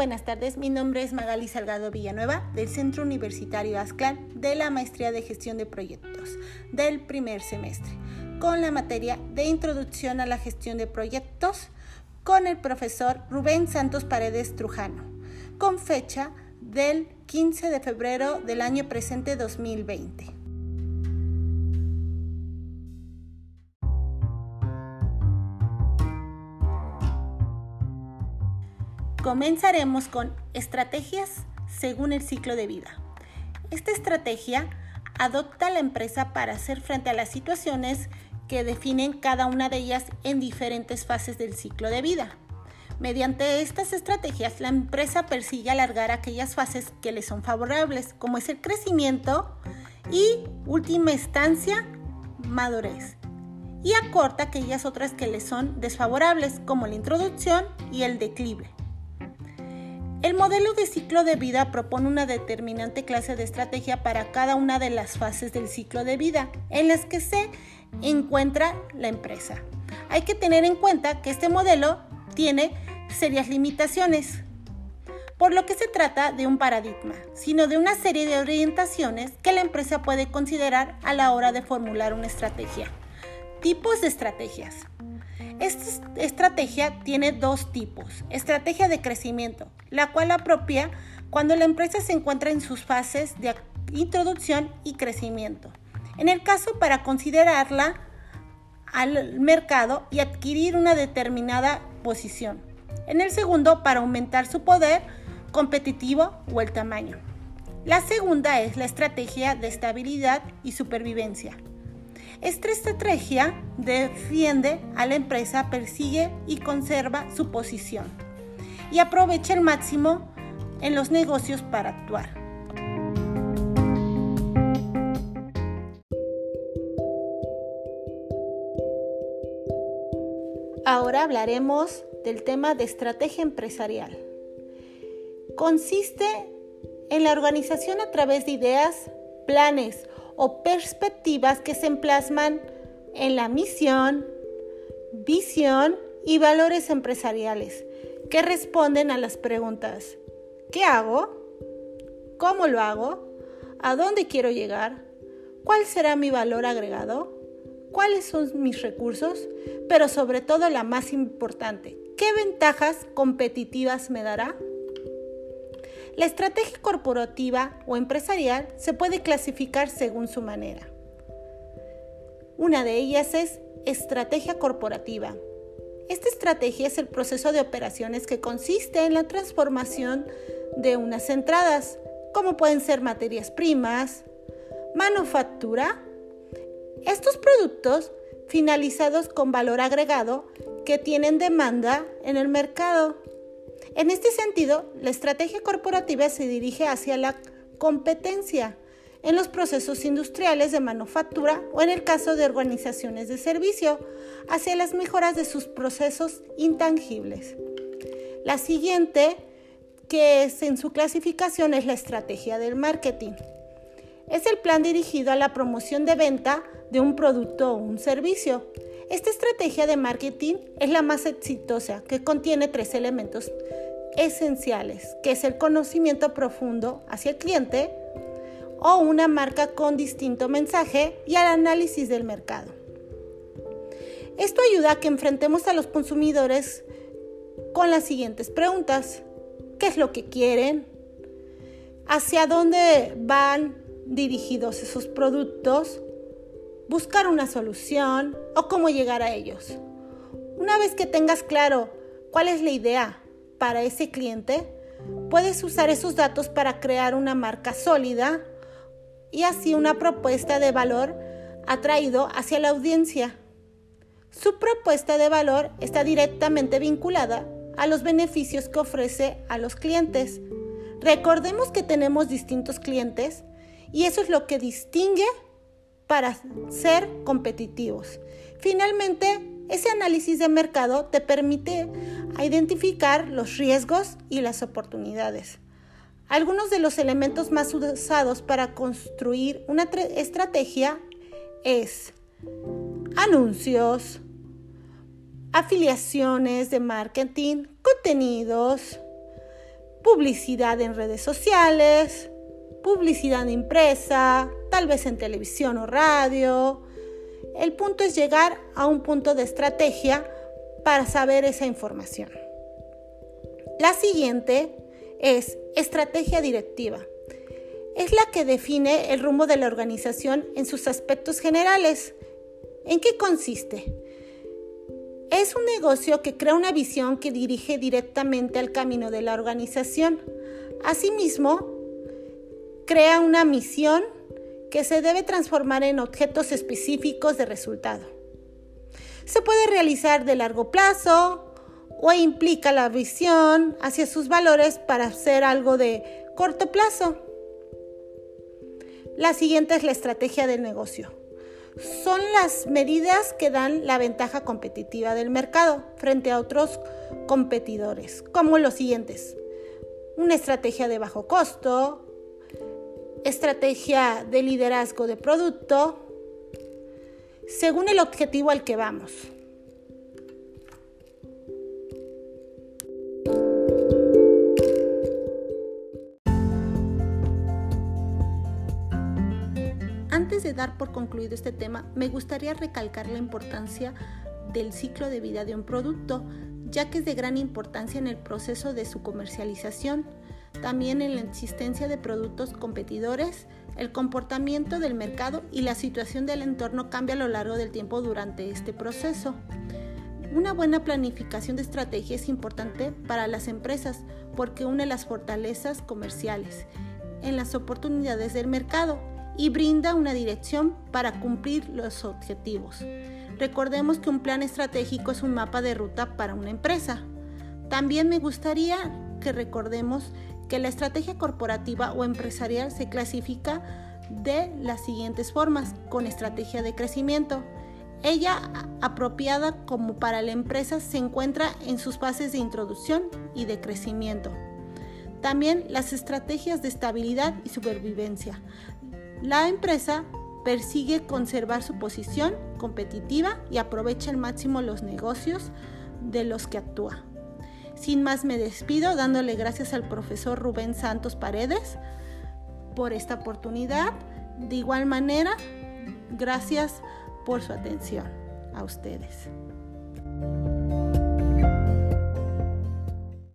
buenas tardes, mi nombre es Magali Salgado Villanueva del Centro Universitario ASCLAN de la Maestría de Gestión de Proyectos del primer semestre, con la materia de Introducción a la Gestión de Proyectos con el profesor Rubén Santos Paredes Trujano, con fecha del 15 de febrero del año presente 2020. Comenzaremos con estrategias según el ciclo de vida. Esta estrategia adopta la empresa para hacer frente a las situaciones que definen cada una de ellas en diferentes fases del ciclo de vida. Mediante estas estrategias, la empresa persigue alargar aquellas fases que le son favorables, como es el crecimiento y, última instancia, madurez, y acorta aquellas otras que le son desfavorables, como la introducción y el declive. El modelo de ciclo de vida propone una determinante clase de estrategia para cada una de las fases del ciclo de vida en las que se encuentra la empresa. Hay que tener en cuenta que este modelo tiene serias limitaciones, por lo que se trata de un paradigma, sino de una serie de orientaciones que la empresa puede considerar a la hora de formular una estrategia. Tipos de estrategias. Esta estrategia tiene dos tipos. Estrategia de crecimiento, la cual apropia cuando la empresa se encuentra en sus fases de introducción y crecimiento. En el caso para considerarla al mercado y adquirir una determinada posición. En el segundo para aumentar su poder competitivo o el tamaño. La segunda es la estrategia de estabilidad y supervivencia. Esta estrategia defiende a la empresa, persigue y conserva su posición y aprovecha el máximo en los negocios para actuar. Ahora hablaremos del tema de estrategia empresarial. Consiste en la organización a través de ideas, planes o perspectivas que se emplasman en la misión, visión y valores empresariales que responden a las preguntas ¿qué hago? ¿Cómo lo hago? ¿A dónde quiero llegar? ¿Cuál será mi valor agregado? ¿Cuáles son mis recursos? Pero sobre todo la más importante, ¿qué ventajas competitivas me dará? La estrategia corporativa o empresarial se puede clasificar según su manera. Una de ellas es estrategia corporativa. Esta estrategia es el proceso de operaciones que consiste en la transformación de unas entradas, como pueden ser materias primas, manufactura, estos productos finalizados con valor agregado que tienen demanda en el mercado en este sentido, la estrategia corporativa se dirige hacia la competencia en los procesos industriales de manufactura o en el caso de organizaciones de servicio, hacia las mejoras de sus procesos intangibles. La siguiente, que es en su clasificación, es la estrategia del marketing. Es el plan dirigido a la promoción de venta de un producto o un servicio. Esta estrategia de marketing es la más exitosa, que contiene tres elementos esenciales, que es el conocimiento profundo hacia el cliente o una marca con distinto mensaje y el análisis del mercado. Esto ayuda a que enfrentemos a los consumidores con las siguientes preguntas. ¿Qué es lo que quieren? ¿Hacia dónde van dirigidos esos productos? Buscar una solución o cómo llegar a ellos. Una vez que tengas claro cuál es la idea para ese cliente, puedes usar esos datos para crear una marca sólida y así una propuesta de valor atraído hacia la audiencia. Su propuesta de valor está directamente vinculada a los beneficios que ofrece a los clientes. Recordemos que tenemos distintos clientes y eso es lo que distingue para ser competitivos. Finalmente, ese análisis de mercado te permite identificar los riesgos y las oportunidades. Algunos de los elementos más usados para construir una estrategia es anuncios, afiliaciones de marketing, contenidos, publicidad en redes sociales, publicidad impresa, tal vez en televisión o radio. El punto es llegar a un punto de estrategia para saber esa información. La siguiente es estrategia directiva. Es la que define el rumbo de la organización en sus aspectos generales. ¿En qué consiste? Es un negocio que crea una visión que dirige directamente al camino de la organización. Asimismo, crea una misión que se debe transformar en objetos específicos de resultado. Se puede realizar de largo plazo o implica la visión hacia sus valores para hacer algo de corto plazo. La siguiente es la estrategia del negocio son las medidas que dan la ventaja competitiva del mercado frente a otros competidores, como los siguientes. Una estrategia de bajo costo, estrategia de liderazgo de producto, según el objetivo al que vamos. Antes de dar por concluido este tema, me gustaría recalcar la importancia del ciclo de vida de un producto, ya que es de gran importancia en el proceso de su comercialización, también en la existencia de productos competidores, el comportamiento del mercado y la situación del entorno cambia a lo largo del tiempo durante este proceso. Una buena planificación de estrategia es importante para las empresas porque une las fortalezas comerciales en las oportunidades del mercado y brinda una dirección para cumplir los objetivos. Recordemos que un plan estratégico es un mapa de ruta para una empresa. También me gustaría que recordemos que la estrategia corporativa o empresarial se clasifica de las siguientes formas, con estrategia de crecimiento. Ella, apropiada como para la empresa, se encuentra en sus fases de introducción y de crecimiento. También las estrategias de estabilidad y supervivencia. La empresa persigue conservar su posición competitiva y aprovecha al máximo los negocios de los que actúa. Sin más me despido dándole gracias al profesor Rubén Santos Paredes por esta oportunidad. De igual manera, gracias por su atención a ustedes.